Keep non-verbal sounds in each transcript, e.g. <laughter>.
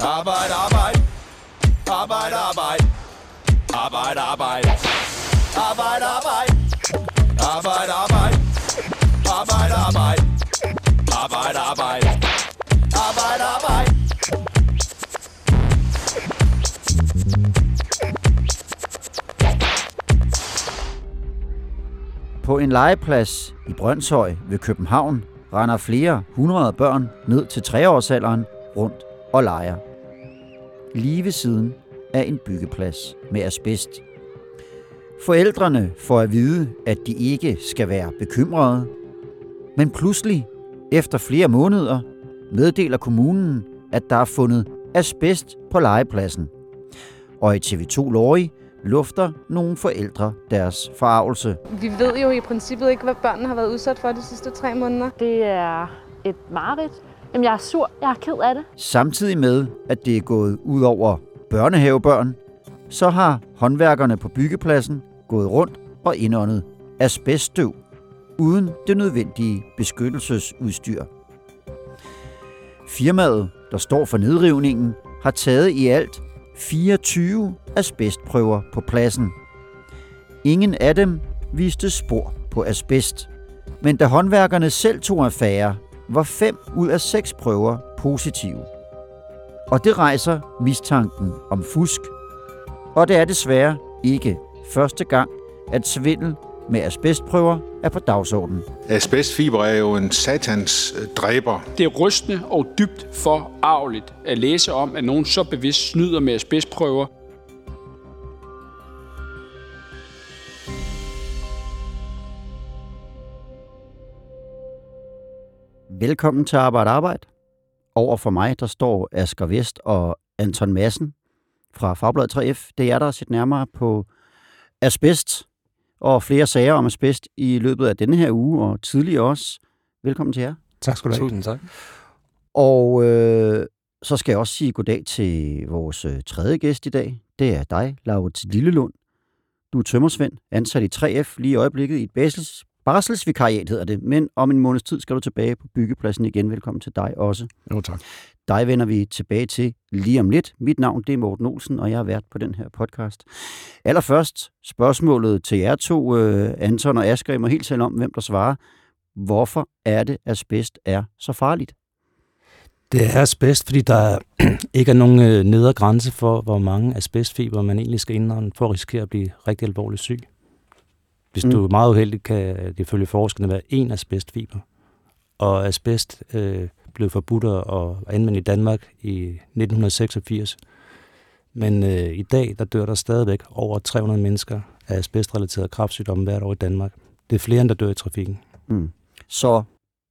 Arbejde, arbejde. Arbejde, arbejde. Arbejde, arbejde. Arbejde, arbejde. Arbejde, arbejde. Arbejde, arbejde. Arbejde, arbejde. Arbejde, arbejde. På en legeplads i Brøndshøj ved København render flere hundrede børn ned til treårsalderen rundt og leger. Lige ved siden af en byggeplads med asbest. Forældrene får at vide, at de ikke skal være bekymrede. Men pludselig, efter flere måneder, meddeler kommunen, at der er fundet asbest på legepladsen. Og i TV2 Lorry lufter nogle forældre deres forarvelse. Vi ved jo i princippet ikke, hvad børnene har været udsat for de sidste tre måneder. Det er et mareridt. Jamen, jeg er sur. Jeg er ked af det. Samtidig med, at det er gået ud over børnehavebørn, så har håndværkerne på byggepladsen gået rundt og indåndet asbeststøv uden det nødvendige beskyttelsesudstyr. Firmaet, der står for nedrivningen, har taget i alt 24 asbestprøver på pladsen. Ingen af dem viste spor på asbest. Men da håndværkerne selv tog affære, var fem ud af seks prøver positive. Og det rejser mistanken om fusk. Og det er desværre ikke første gang, at svindel med asbestprøver er på dagsordenen. Asbestfiber er jo en satans øh, dræber. Det er rystende og dybt forarveligt at læse om, at nogen så bevidst snyder med asbestprøver. Velkommen til Arbejde Arbejde. Over for mig, der står Asger Vest og Anton Madsen fra Fagbladet 3F. Det er jer, der har set nærmere på asbest og flere sager om asbest i løbet af denne her uge og tidligere også. Velkommen til jer. Tak skal du have. Tusind tak. Og øh, så skal jeg også sige goddag til vores øh, tredje gæst i dag. Det er dig, Laurits Lillelund. Du er tømmersvend, ansat i 3F lige i øjeblikket i et basels, barselsvikariat hedder det, men om en måneds tid skal du tilbage på byggepladsen igen. Velkommen til dig også. Jo, tak. Dig vender vi tilbage til lige om lidt. Mit navn det er Morten Olsen, og jeg har været på den her podcast. Allerførst spørgsmålet til jer to, øh, Anton og Asger, I må helt selv om, hvem der svarer. Hvorfor er det, at asbest er så farligt? Det er asbest, fordi der <clears throat> ikke er nogen øh, nedre grænse for, hvor mange asbestfiber man egentlig skal indånde for at risikere at blive rigtig alvorligt syg. Hvis Mm. du er meget uheldig, kan det ifølge forskerne være én asbestfiber. Og asbest øh, blev forbudt at anvende i Danmark i 1986. Men øh, i dag der dør der stadigvæk over 300 mennesker af asbestrelaterede kræftsygdomme hvert år i Danmark. Det er flere, end der dør i trafikken. Mm. Så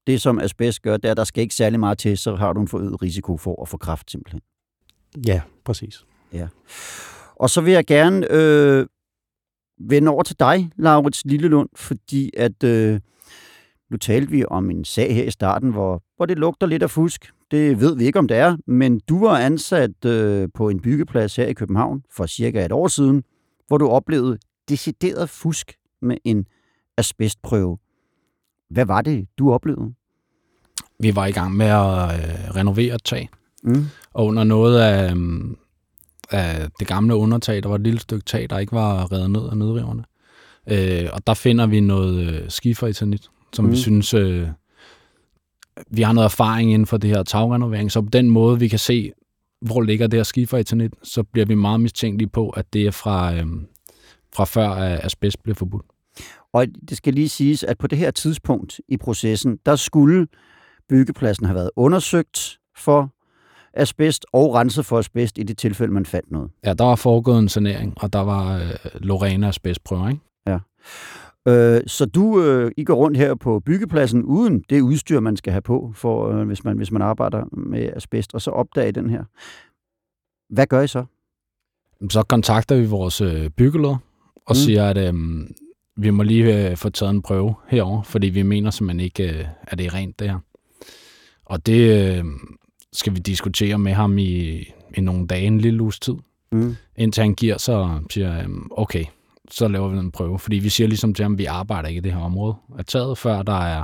det, som asbest gør, det er, at der skal ikke særlig meget til, så har du en forøget risiko for at få kræft simpelthen. Ja, præcis. Og så vil jeg gerne øh, vende over til dig, Laurits Lillelund, fordi at øh, nu talte vi om en sag her i starten, hvor, hvor det lugter lidt af fusk. Det ved vi ikke, om det er, men du var ansat øh, på en byggeplads her i København for cirka et år siden, hvor du oplevede decideret fusk med en asbestprøve. Hvad var det, du oplevede? Vi var i gang med at øh, renovere et tag, Mm. og under noget af, af det gamle undertag, der var et lille stykke tag, der ikke var revet ned af nedriverne. Øh, og der finder vi noget øh, skiferetanit, som mm. Vi synes, øh, vi har noget erfaring inden for det her tagrenovering, så på den måde, vi kan se, hvor ligger det her skiferetanit, så bliver vi meget mistænkelige på, at det er fra, øh, fra før at asbest blev forbudt. Og det skal lige siges, at på det her tidspunkt i processen, der skulle byggepladsen have været undersøgt for asbest og renset for asbest i det tilfælde, man fandt noget. Ja, der var foregået en sanering, og der var øh, Lorena asbestprøver, ikke? Øh, så du, øh, I går rundt her på byggepladsen uden det udstyr, man skal have på, for, øh, hvis, man, hvis man arbejder med asbest, og så opdager I den her. Hvad gør I så? Så kontakter vi vores øh, byggeleder og mm. siger, at øh, vi må lige øh, få taget en prøve herover, fordi vi mener simpelthen ikke, øh, at det er rent det her. Og det øh, skal vi diskutere med ham i, i nogle dage, en lille uges tid, Mm. indtil han giver så siger, øh, okay, så laver vi en prøve. Fordi vi siger ligesom til ham, at vi arbejder ikke i det her område er taget, før der er,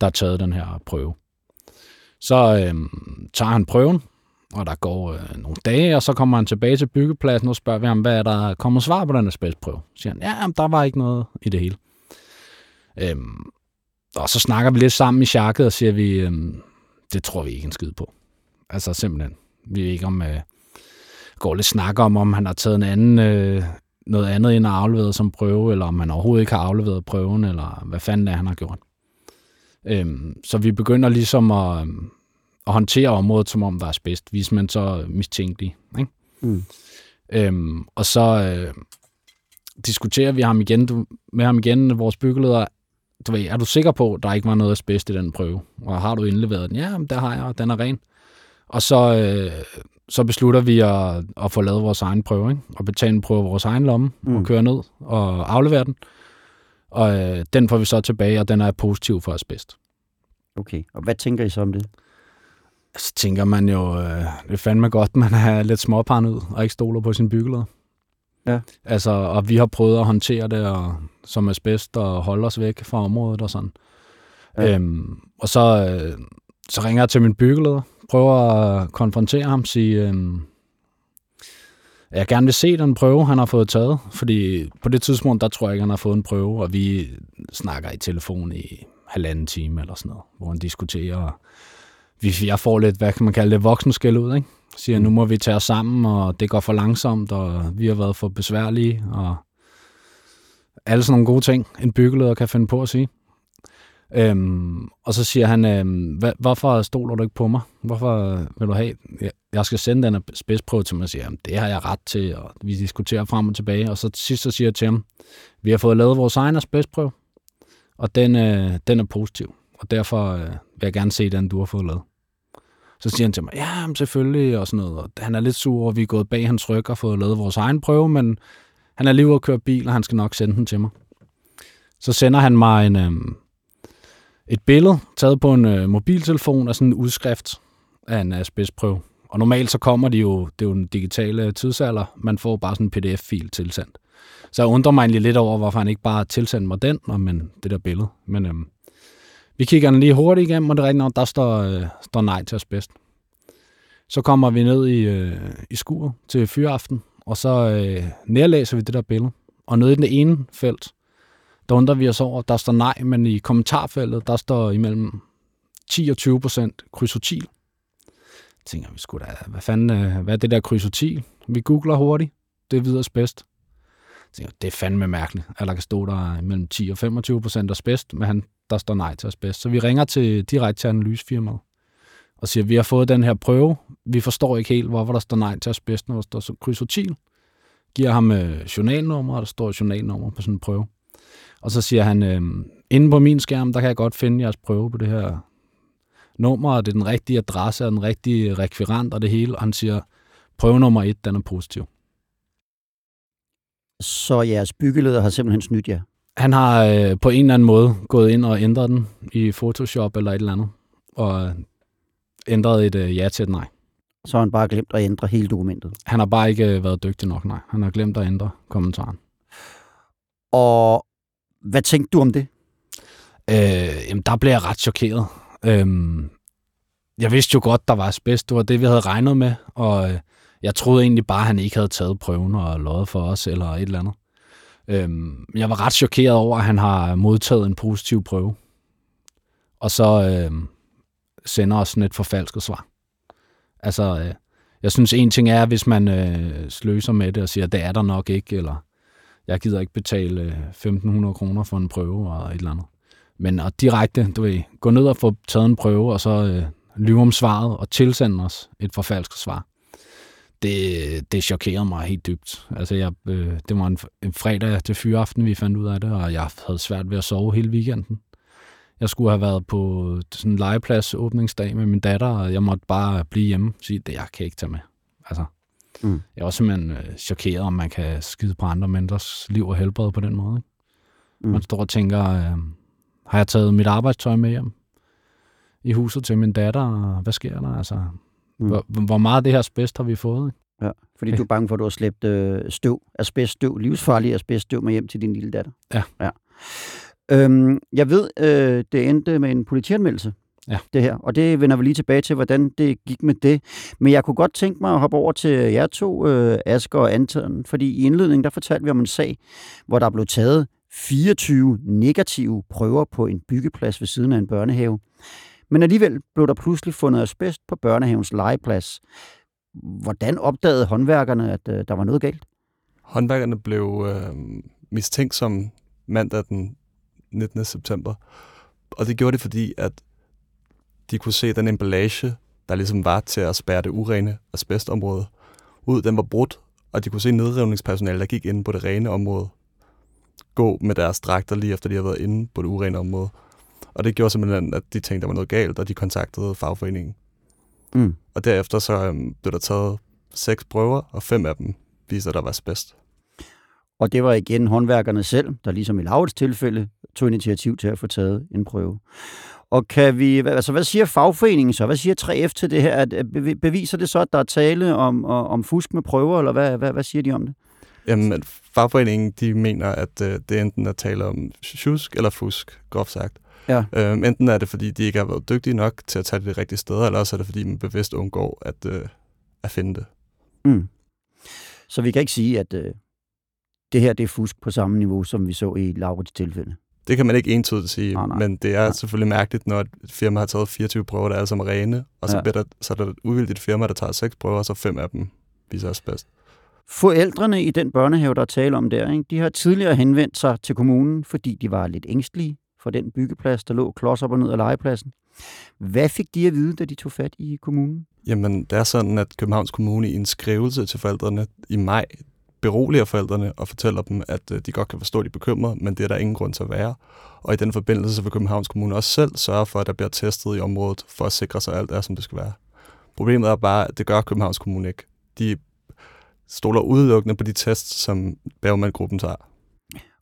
der er taget den her prøve. Så øh, tager han prøven, Og der går øh, nogle dage, og så kommer han tilbage til byggepladsen og spørger vi ham, hvad er der kommet svar på den asbestprøve? Så siger han, ja, jamen, der var ikke noget i det hele. Øhm, og så snakker vi lidt sammen i sjakket, og siger vi, øhm, det tror vi ikke en skid på. Altså simpelthen. Vi ved ikke om, øh, går lidt snak om, om han har taget en anden, øh, noget andet ind og afleveret som prøve, eller om han overhovedet ikke har afleveret prøven, eller hvad fanden det er, han har gjort. Øhm, så vi begynder ligesom at, øhm, at håndtere området, som om der er bedst, hvis man så mistænkelig. Ikke? Mm. Øhm, og så øh, diskuterer vi ham igen, du, med ham igen, vores byggeleder, du ved, er du sikker på, at der ikke var noget asbest i den prøve? Og har du indleveret den? Ja, men der har jeg, og den er ren. Og så, øh, så beslutter vi at, at få lavet vores egen prøve, ikke? og betale en prøve vores egen lomme, mm. og køre ned og aflevere den. Og øh, den får vi så tilbage, og den er positiv for asbest. Okay, og hvad tænker I så om det? Så tænker man jo, øh, det er fandme godt, man er lidt småparnet og ikke stoler på sin byggeleder. Ja. Altså, og vi har prøvet at håndtere det og, som asbest og holde os væk fra området og sådan. Ja. Øhm, og så, øh, så ringer jeg til min byggeleder, prøver at konfrontere ham, sige, øh, jeg gerne vil se den prøve, han har fået taget. Fordi på det tidspunkt, der tror jeg ikke, han har fået en prøve, og vi snakker i telefon i halvanden time eller sådan noget, hvor han diskuterer. Og vi, jeg får lidt, hvad kan man kalde det, voksenskæld ud, ikke? Siger, nu må vi tage os sammen, og det går for langsomt, og vi har været for besværlige, og alle sådan nogle gode ting, en byggeleder kan finde på at sige. Øhm, og så siger han, øhm, hvorfor stoler du ikke på mig? Hvorfor vil du have, jeg, jeg skal sende den spidsprøve til mig, og siger, jamen, det har jeg ret til, og vi diskuterer frem og tilbage. Og så til sidst så siger jeg til ham, vi har fået lavet vores egen spidsprøve, og den, øh, den er positiv, og derfor øh, vil jeg gerne se den, du har fået lavet. Så siger han til mig, ja, men selvfølgelig, og sådan noget. Og han er lidt sur, og vi er gået bag hans ryg og fået lavet vores egen prøve, men han er lige ude at køre bil, og han skal nok sende den til mig. Så sender han mig en, øh, et billede taget på en øh, mobiltelefon og sådan en udskrift af en asbestprøve. Og normalt så kommer de jo, det er jo en digitale tidsalder, man får bare sådan en pdf-fil tilsendt. Så jeg undrer mig egentlig lidt over, hvorfor han ikke bare tilsendte mig den, men det der billede. Men øhm, vi kigger den lige hurtigt igennem, og det er rigtigt nok, der står, øh, står nej til asbest. Så kommer vi ned i, øh, i skuret til fyraften, og så øh, nærlæser vi det der billede. Og nede i den ene felt, der undrer vi os over, der står nej, men i kommentarfeltet, der står imellem 10 og 20 procent krysotil. Jeg tænker vi skulle da, hvad fanden, øh, hvad er det der krysotil? Vi googler hurtigt, det er os bedst. Jeg tænker, det er fandme mærkeligt, at der kan stå der mellem 10 og 25 procent asbest, men han, der står nej til asbest. Så vi ringer til, direkte til analysefirmaet og siger, vi har fået den her prøve, vi forstår ikke helt, hvorfor der står nej til asbest, når der står krysotil. Giver ham øh, journalnummer, og der står journalnummer på sådan en prøve. Og så siger han, øh, inde på min skærm, der kan jeg godt finde jeres prøve på det her nummer, og det er den rigtige adresse, og den rigtige rekvirant og det hele. Og han siger, prøve nummer et, den er positiv. Så jeres byggeleder har simpelthen snydt jer? Han har øh, på en eller anden måde gået ind og ændret den i Photoshop eller et eller andet, og ændret et øh, ja til et nej. Så har han bare glemt at ændre hele dokumentet? Han har bare ikke øh, været dygtig nok, nej. Han har glemt at ændre kommentaren. Og hvad tænkte du om det? Øh, jamen, der blev jeg ret chokeret. Øhm, jeg vidste jo godt, der var asbest. Det var det, vi havde regnet med, og øh, jeg troede egentlig bare, at han ikke havde taget prøven og løjet for os, eller et eller andet. Øhm, jeg var ret chokeret over, at han har modtaget en positiv prøve. Og så øh, sender os sådan et forfalsket svar. Altså, øh, jeg synes en ting er, hvis man øh, sløser med det og siger, det er der nok ikke, eller jeg gider ikke betale øh, 1.500 kroner for en prøve og et eller andet. Men at direkte, du ved, gå ned og få taget en prøve, og så øh, lyve om svaret og tilsende os et forfalsket svar. Det, det chokerede mig helt dybt. Altså, jeg, øh, det var en, en fredag til fyraften, vi fandt ud af det, og jeg havde svært ved at sove hele weekenden. Jeg skulle have været på sådan en legeplads åbningsdag med min datter, og jeg måtte bare blive hjemme og sige, det jeg kan ikke tage med. Altså, mm. Jeg var simpelthen øh, chokeret, om man kan skide på andre menneskers liv og helbred på den måde. Ikke? Mm. Man står og tænker, øh, har jeg taget mit arbejdstøj med hjem i huset til min datter, og hvad sker der? Altså, mm. hvor, hvor meget af det her asbest har vi fået? Ikke? Ja, fordi du er bange for, at du har slæbt øh, støv, asbeststøv, livsfarlig asbeststøv med hjem til din lille datter. Ja. ja. Øhm, jeg ved, øh, det endte med en politianmeldelse. Ja. det her. Og det vender vi lige tilbage til, hvordan det gik med det. Men jeg kunne godt tænke mig at hoppe over til jer to, øh, Asger og Anton, fordi i indledningen, der fortalte vi om en sag, hvor der blev taget 24 negative prøver på en byggeplads ved siden af en børnehave. Men alligevel blev der pludselig fundet asbest på børnehavens legeplads. Hvordan opdagede håndværkerne, at øh, der var noget galt? Håndværkerne blev øh, mistænkt som mandag den 19. september. Og det gjorde de, fordi at de kunne se den emballage, der ligesom var til at spærre det urene asbestområde ud. Den var brudt, og de kunne se nedrivningspersonale, der gik ind på det rene område, gå med deres dragter lige efter de havde været inde på det urene område. Og det gjorde simpelthen, at de tænkte, der var noget galt, og de kontaktede fagforeningen. Mm. Og derefter så øhm, blev der taget seks prøver, og fem af dem viste, at der var asbest. Og det var igen håndværkerne selv, der ligesom i Laurits tilfælde tog initiativ til at få taget en prøve. Og kan vi, hvad- altså hvad siger fagforeningen så? Hvad siger 3F til det her? At, beviser det så, at der er tale om, om fusk med prøver, eller hvad, hvad, hvad siger de om det? Jamen, at fagforeningen de mener, at øh, det enten er tale om tjusk eller fusk, groft sagt. Ja. Øhm, enten er det, fordi de ikke har været dygtige nok til at tage det de rigtige steder, eller også er det, fordi man bevidst undgår at, øh, at finde det. Mm. Så vi kan ikke sige, at øh, det her det er fusk på samme niveau, som vi så i Laurits tilfælde. Det kan man ikke entydigt sige, Nej, nej. men det er Nej. selvfølgelig mærkeligt, når et firma har taget 24 prøver, der alle sammen er rene, og så, Ja. der, så er der et uvildigt firma, der tager seks prøver, og så fem af dem viser asbest. Forældrene i den børnehave, der er tale om der, ikke, de har tidligere henvendt sig til kommunen, fordi de var lidt ængstelige for den byggeplads, der lå klods op og ned af legepladsen. Hvad fik de at vide, da de tog fat i kommunen? Jamen, det er sådan, at Københavns Kommune i en skrivelse til forældrene i maj beroliger forældrene og fortæller dem, at øh, de godt kan forstå, at de er bekymrede, men det er der ingen grund til at være. Og i den forbindelse så vil Københavns Kommune også selv sørge for, at der bliver testet i området, for at sikre sig, at alt er, som det skal være. Problemet er bare, at det gør Københavns Kommune ikke. De stoler udelukkende på de tests, som Bergman-gruppen tager.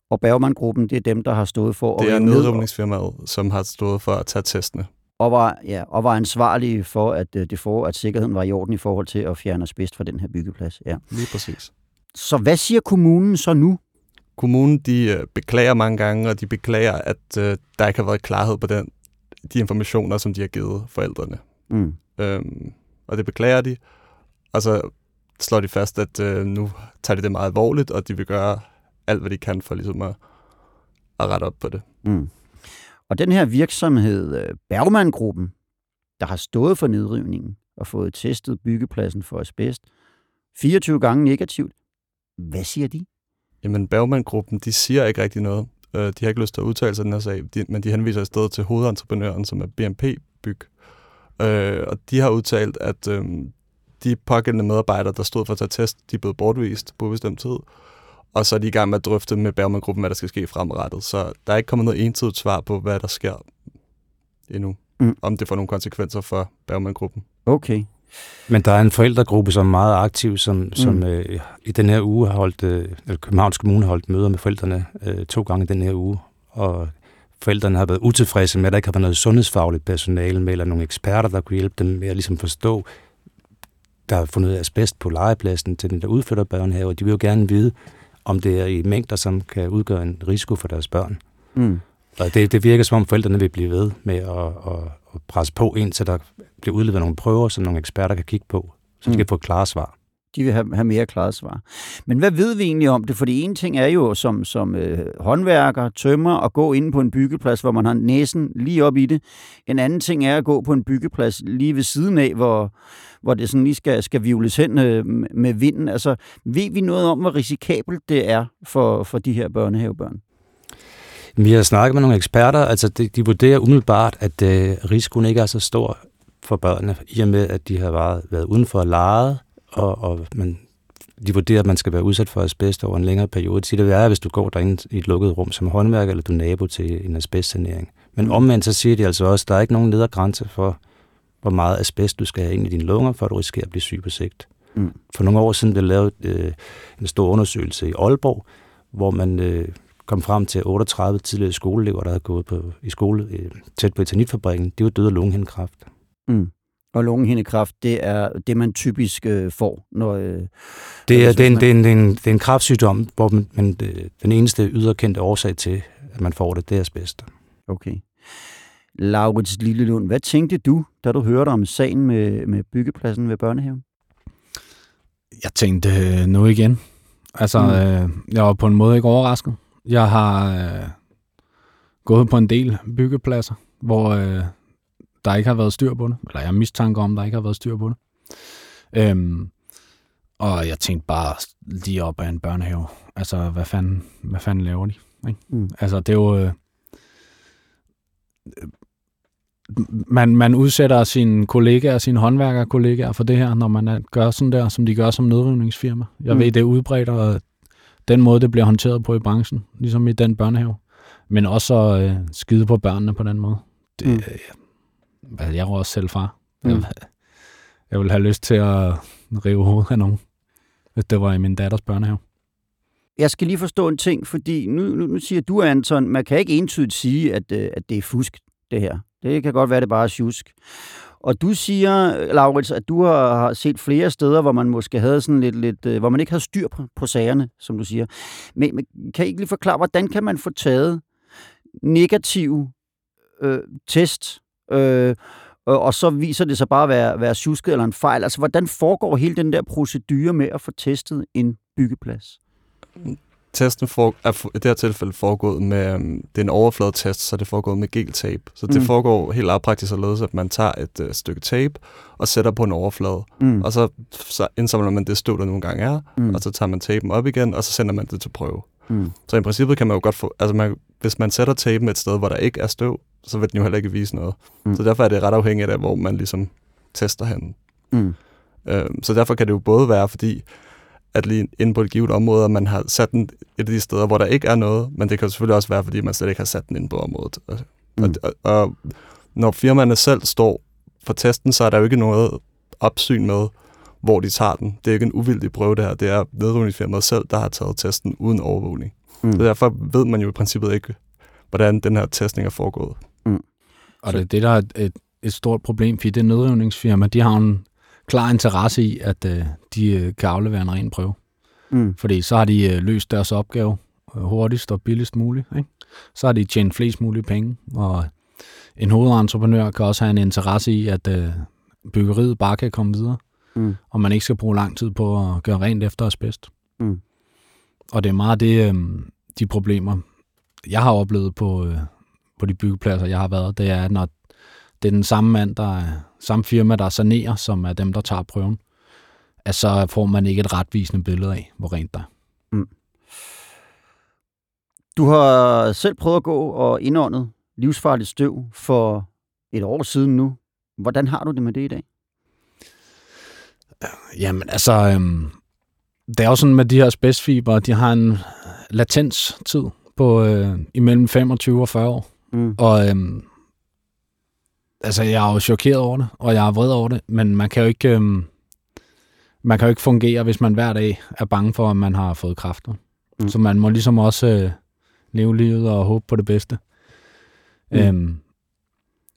Og Bergman-gruppen, det er dem, der har stået for Det er nedrivningsfirmaet, som har stået for at tage testene. og var, ja, og var ansvarlige for, at, øh, det for, at sikkerheden var i orden i forhold til at fjerne asbest fra den her byggeplads. Ja. Lige præcis. Så hvad siger kommunen så nu? Kommunen de øh, beklager mange gange, og de beklager, at øh, der ikke har været klarhed på den, de informationer, som de har givet forældrene. Mm. Øhm, og det beklager de. Og så slår de fast, at øh, nu tager de det meget alvorligt, og de vil gøre alt, hvad de kan for ligesom at, at rette op på det. Mm. Og den her virksomhed, øh, Bergman-gruppen, der har stået for nedrivningen og fået testet byggepladsen for asbest 24 gange negativt. Hvad siger de? Jamen, Bergman-gruppen, de siger ikke rigtig noget. Øh, de har ikke lyst til at udtale sig den her sag, men de henviser i stedet til hovedentreprenøren, som er BNP Byg. Øh, og de har udtalt, at øh, de pågældende medarbejdere, der stod for at tage test, de er blevet bortvist på bestemt tid. Og så er de i gang med at drøfte med Bergman-gruppen, hvad der skal ske fremadrettet. Så der er ikke kommet noget entydigt svar på, hvad der sker endnu. Mm. Om det får nogle konsekvenser for Bergman-gruppen. Okay. Men der er en forældregruppe, som er meget aktiv, som, mm. som Mm. øh, i den her uge har holdt, øh, eller Københavns Kommune har holdt møder med forældrene øh, to gange i den her uge. Og forældrene har været utilfredse med, at der ikke har været noget sundhedsfagligt personale med, eller nogle eksperter, der kunne hjælpe dem med at ligesom forstå, der har fundet asbest på legepladsen til den der udflytter børnehave, og de vil jo gerne vide, om det er i mængder, som kan udgøre en risiko for deres børn. Mm. Og det, det virker som om forældrene vil blive ved med at, at, at presse på, indtil der bliver udleveret nogle prøver, som nogle eksperter kan kigge på, så de Mm. kan få klare svar. De vil have, have mere klaret svar. Men hvad ved vi egentlig om det? For det ene ting er jo som, som øh, håndværker, tømmer, at gå ind på en byggeplads, hvor man har næsen lige op i det. En anden ting er at gå på en byggeplads lige ved siden af, hvor, hvor det sådan lige skal, skal vivles hen øh, med vinden. Altså, ved vi noget om, hvor risikabelt det er for, for de her børnehavebørn? Vi har snakket med nogle eksperter, altså de, de vurderer umiddelbart, at øh, risikoen ikke er så stor for børnene, i og med, at de har været, været udenfor og leget, og, og man, de vurderer, at man skal være udsat for asbest over en længere periode. Det siger det værre, hvis du går derinde i et lukket rum som håndværker, eller du er nabo til en asbestsanering. Men omvendt så siger de altså også, at der er ikke nogen nedre grænse for, hvor meget asbest du skal have ind i dine lunger, for at du risikerer at blive syg på sigt. Mm. For nogle år siden blev lavet øh, en stor undersøgelse i Aalborg, hvor man øh, kom frem til, at 38 tidligere skoleelever, der havde gået på, i skole øh, tæt på etanitfabrikken, de var døde af lungehindekræft. Mm. Og lungehindekræft, det er det, man typisk øh, får, når... Øh, Det er, det, er en, det, er en, det, er en, det er en kræftsygdom, hvor man, man, det- den eneste yderkendte årsag til, at man får det, det er asbest. Okay. Laurits Lillelund, hvad tænkte du, da du hørte om sagen med, med byggepladsen ved børnehaven? Jeg tænkte, øh, nu igen. Altså, mm. øh, jeg var på en måde ikke overrasket. Jeg har øh, gået på en del byggepladser, hvor øh, der ikke har været styr på det. Eller jeg har mistanke om, der ikke har været styr på det. Øhm, og jeg tænkte bare lige op af en børnehave. Altså, hvad fanden, hvad fanden laver de? Ikke? Mm. Altså, det er jo... Øh, man, man udsætter sine kollegaer, sine håndværkerkollegaer for det her, når man gør sådan der, som de gør som nedrivningsfirma. Jeg Mm. mm. ved, det er udbredt, og den måde, det bliver håndteret på i branchen, ligesom i den børnehave. Men også at øh, skide på børnene på den måde. Det, Mm. Mm. jeg, er jo også selv far. Mm. Jeg, jeg vil have lyst til at rive hovedet af nogen, hvis det var i min datters børnehave. Jeg skal lige forstå en ting, fordi nu, nu, nu siger du, Anton, man kan ikke entydigt sige, at, øh, at det er fusk, det her. Det kan godt være, det er bare sjusk. Og du siger, Laurits, at du har, set flere steder, hvor man måske havde sådan lidt, lidt øh, hvor man ikke havde styr på, på sagerne, som du siger. Men, men kan I ikke lige forklare, hvordan kan man få taget negativ øh, test, øh, og, så viser det sig bare at være, være sjusket eller en fejl? Altså, hvordan foregår hele den der procedure med at få testet en byggeplads? Testen for, er i det her tilfælde foregået med, um, det er en overfladetest, så det er foregået med geltape. Så det Mm. foregår helt lavpraktisk således, at man tager et uh, stykke tape og sætter på en overflade. Mm. Og så, så indsamler man det støv, der nogle gange er, mm. og så tager man tapen op igen, og så sender man det til prøve. Mm. Så i princippet kan man jo godt få, altså man, hvis man sætter tapen et sted, hvor der ikke er støv, så vil den jo heller ikke vise noget. Mm. Så derfor er det ret afhængigt af, hvor man ligesom tester hen. Mm. Øh, så derfor kan det jo både være, fordi at lige inde på et givet område, at man har sat den et af de steder, hvor der ikke er noget, men det kan selvfølgelig også være, fordi man slet ikke har sat den inde på området. Og, mm. og, og når firmaerne selv står for testen, så er der jo ikke noget opsyn med, hvor de tager den. Det er ikke en uvildig prøve, det her. Det er nedrivningsfirmaet selv, der har taget testen uden overvågning. Mm. Så derfor ved man jo i princippet ikke, hvordan den her testning er foregået. Og det er det, der er et, et, et stort problem, fordi det nedrivningsfirma, de har en klar interesse i, at øh, de øh, kan aflevere en ren prøve. Mm. Fordi så har de øh, løst deres opgave øh, hurtigst og billigst muligt. Ikke? Så har de tjent flest mulige penge. Og en hovedentreprenør kan også have en interesse i, at øh, byggeriet bare kan komme videre. Mm. Og man ikke skal bruge lang tid på at gøre rent efter asbest. Mm. Og det er meget det, øh, de problemer, jeg har oplevet på, øh, på de byggepladser, jeg har været. Det er, når det er den samme mand, der er, samme firma, der sanerer, som er dem, der tager prøven, at så får man ikke et retvisende billede af, hvor rent der er. Du har selv prøvet at gå og indåndet livsfarligt støv for et år siden nu. Hvordan har du det med det i dag? Jamen, altså, øhm, det er jo sådan med de her asbestfiber, de har en latenstid på øh, imellem 25 og 40 år. Mm. Og øhm, altså, jeg er jo chokeret over det, og jeg er vred over det, men man kan jo ikke, øhm, man kan jo ikke fungere, hvis man hver dag er bange for, at man har fået kræfter. Mm. Mm. Så man må ligesom også øh, leve livet og håbe på det bedste. Mm. Mm. Øhm,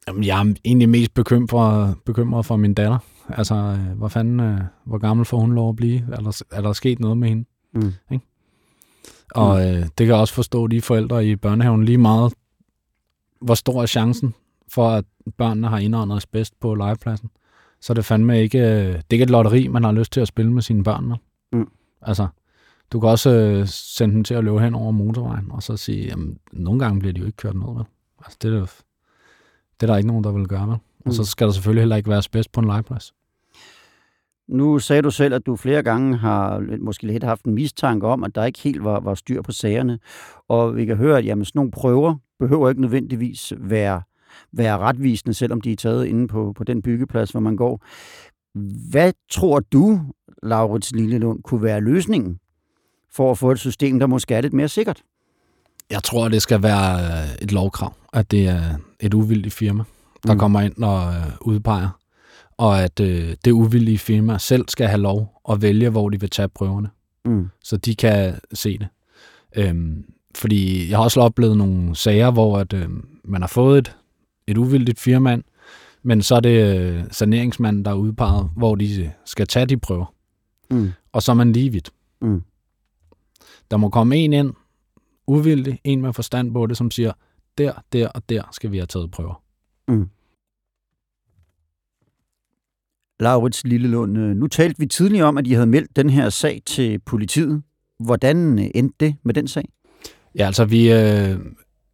jamen, jeg er egentlig mest bekymret for, bekymret for min datter. Altså, øh, hvor fanden, øh, hvor gammel får hun lov at blive? Er der, er der sket noget med hende? Mm. Og øh, det kan jeg også forstå de forældre i børnehaven lige meget, hvor stor er chancen for, at børnene har indåndet asbest på legepladsen. Så det fandme ikke, øh, det er ikke et lotteri, man har lyst til at spille med sine børn med. Mm. Altså, du kan også øh, sende dem til at løbe hen over motorvejen, og så sige, jamen, nogle gange bliver de jo ikke kørt ned, vel? Altså, det er, det er der ikke nogen, der vil gøre, vel? Og Mm. så skal der selvfølgelig heller ikke være asbest på en legeplads. Nu sagde du selv, at du flere gange har måske lidt haft en mistanke om, at der ikke helt var, var styr på sagerne. Og vi kan høre, at jamen, sådan nogle prøver behøver ikke nødvendigvis være, være retvisende, selvom de er taget inde på, på den byggeplads, hvor man går. Hvad tror du, Laurits Lillelund, kunne være løsningen for at få et system, der måske er lidt mere sikkert? Jeg tror, det skal være øh, et lovkrav, at det er et uvildigt firma, der Mm. mm. kommer ind og øh, udpeger, og at øh, det uvillige firma selv skal have lov at vælge, hvor de vil tage prøverne, Mm. så de kan se det. Øhm, fordi jeg har også oplevet nogle sager, hvor at, øh, man har fået et, et uvildigt firma, ind, men så er det øh, saneringsmanden, der er udpeget, hvor de skal tage de prøver, Mm. og så er man lige vidt. Mm. Der må komme en ind, uvildig, en med forstand på det, som siger, der, der og der skal vi have taget prøver. Laurits Lillelund, øh, nu talte vi tidligere om, at I havde meldt den her sag til politiet. Hvordan øh, endte det med den sag? Ja, altså vi øh,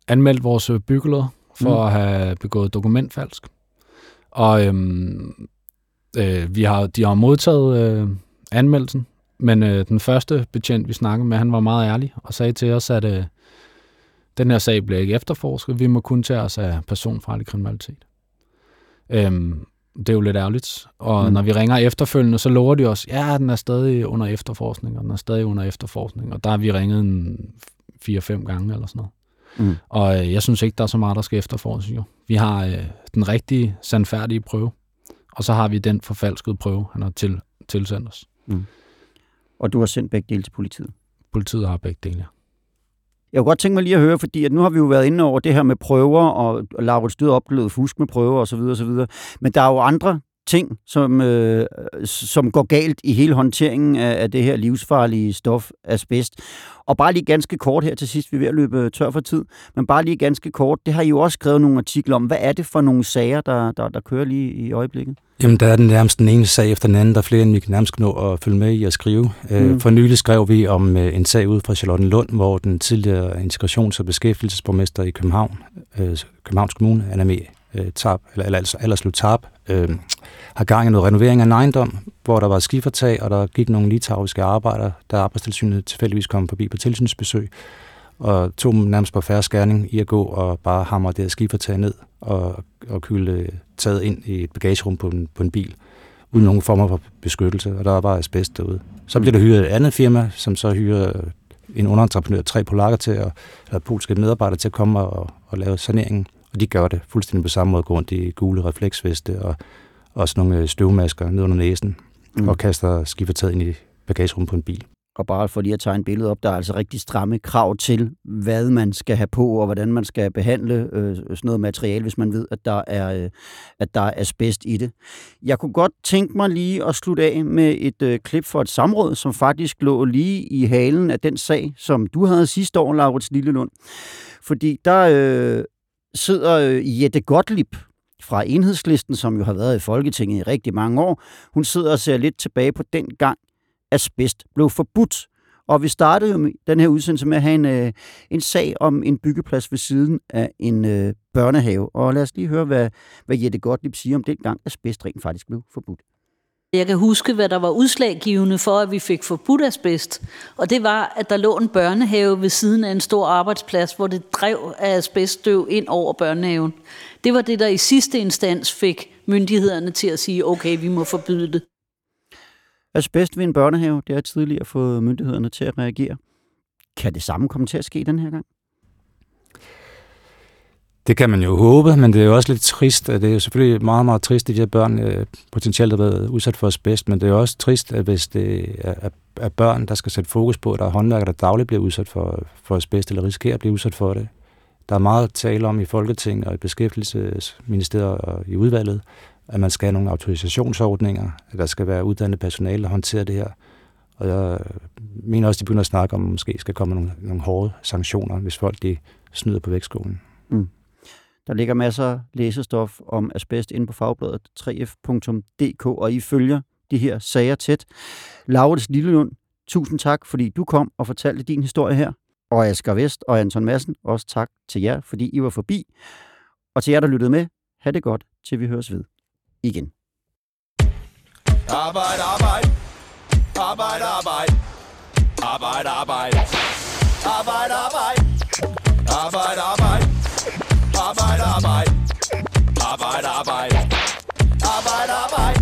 anmeldte vores byggeleder for Mm. at have begået dokumentfalsk. Og øhm, øh, vi har, de har modtaget øh, anmeldelsen, men øh, den første betjent, vi snakkede med, han var meget ærlig og sagde til os, at øh, den her sag bliver ikke efterforsket. Vi må kun tage os af personfarlig kriminalitet. Øhm, det er jo lidt ærgerligt. Og mm. når vi ringer efterfølgende, så lover de os, ja, den er stadig under efterforskning, og den er stadig under efterforskning. Og der har vi ringet en 4-5 gange eller sådan noget. Mm. Og øh, jeg synes ikke, der er så meget, der skal efterforskes jo. Vi har øh, den rigtige, sandfærdige prøve, og så har vi den forfalskede prøve, han har til, tilsendt os. Og du har sendt begge dele til politiet. Politiet har begge dele. ja. Jeg kunne godt tænke mig lige at høre, fordi at nu har vi jo været inde over det her med prøver, og Laurits Død oplevet fusk med prøver osv. osv. Men der er jo andre ting, som, øh, som går galt i hele håndteringen af, af det her livsfarlige stof, asbest. Og bare lige ganske kort her til sidst, vi er ved at løbe tør for tid, men bare lige ganske kort, det har I jo også skrevet nogle artikler om. Hvad er det for nogle sager, der, der, der kører lige i øjeblikket? Jamen, der er den nærmest den ene sag efter den anden. Der er flere, end vi kan nærmest nå at følge med i at skrive. Mm. Mm. For nylig skrev vi om øh, en sag ude fra Charlottenlund, hvor den tidligere integrations- og beskæftigelsesborgmester i København, øh, Københavns Kommune, Anna øh, Tarp, eller, eller altså Allerslev Tarp, øh, har gang i noget renovering af en ejendom, hvor der var skifertag, og der gik nogle litauiske arbejdere, der arbejdstilsynet tilfældigvis kom forbi på tilsynsbesøg, og tog dem nærmest på færre skærning i at gå og bare hamre det her skifertag ned og, og kylde taget ind i et bagagerum på en, på en bil, uden nogen former for beskyttelse, og der var bare asbest derude. Så blev der hyret et andet firma, som så hyrer en underentreprenør, tre polakker til, at, eller polske medarbejdere til at komme og, og lave saneringen. Og de gør det fuldstændig på samme måde, gå rundt i gule refleksveste og, og sådan nogle støvmasker ned under næsen, Mm. og kaster skifertaget ind i bagagerummet på en bil. Og bare for lige at tegne billedet op, der er altså rigtig stramme krav til, hvad man skal have på, og hvordan man skal behandle øh, sådan noget materiale, hvis man ved, at der, er, øh, at der er asbest i det. Jeg kunne godt tænke mig lige at slutte af med et øh, klip for et samråd, som faktisk lå lige i halen af den sag, som du havde sidste år, Laurits Lillelund. Fordi der øh, sidder øh, Jette Gottlieb fra Enhedslisten, som jo har været i Folketinget i rigtig mange år. Hun sidder og ser lidt tilbage på den gang, asbest blev forbudt. Og vi startede jo med den her udsendelse med at have en, øh, en sag om en byggeplads ved siden af en øh, børnehave. Og lad os lige høre, hvad, hvad Jette Gottlieb siger om den gang, asbest rent faktisk blev forbudt. Jeg kan huske, hvad der var udslaggivende for, at vi fik forbudt asbest. Og det var, at der lå en børnehave ved siden af en stor arbejdsplads, hvor det drev af asbeststøv ind over børnehaven. Det var det, der i sidste instans fik myndighederne til at sige, okay, vi må forbyde det. Asbest ved en børnehave, det har tidligere fået myndighederne til at reagere. Kan det samme komme til at ske den her gang? Det kan man jo håbe, men det er jo også lidt trist. at Det er jo selvfølgelig meget, meget trist, at de her børn øh, potentielt har været udsat for asbest, men det er jo også trist, at hvis det er, er børn, der skal sætte fokus på, at der er håndværkere, der dagligt bliver udsat for, for asbest, eller risikerer at blive udsat for det. Der er meget tale om i Folketinget og i Beskæftigelsesministeriet og i udvalget, at man skal have nogle autorisationsordninger, at der skal være uddannet personale, der håndterer det her. Og jeg mener også, at de begynder at snakke om, at måske skal komme nogle, nogle hårde sanktioner, hvis folk de snyder på vægtskålen. Mm. Der ligger masser af læsestof om asbest inde på fagbladet 3f.dk, og I følger de her sager tæt. Laurits Lillelund, tusind tak, fordi du kom og fortalte din historie her. Og Asger Vest og Anton Madsen, også tak til jer, fordi I var forbi. Og til jer, der lyttede med, ha' det godt, til vi høres ved igen. Arbejde, arbejde. Arbejde, arbejde. Arbejde, arbejde. Arbejde, arbejde. Arbejde, arbejde. Arbeit, Arbeit. Arbeit, Arbeit. Arbeit, Arbeit.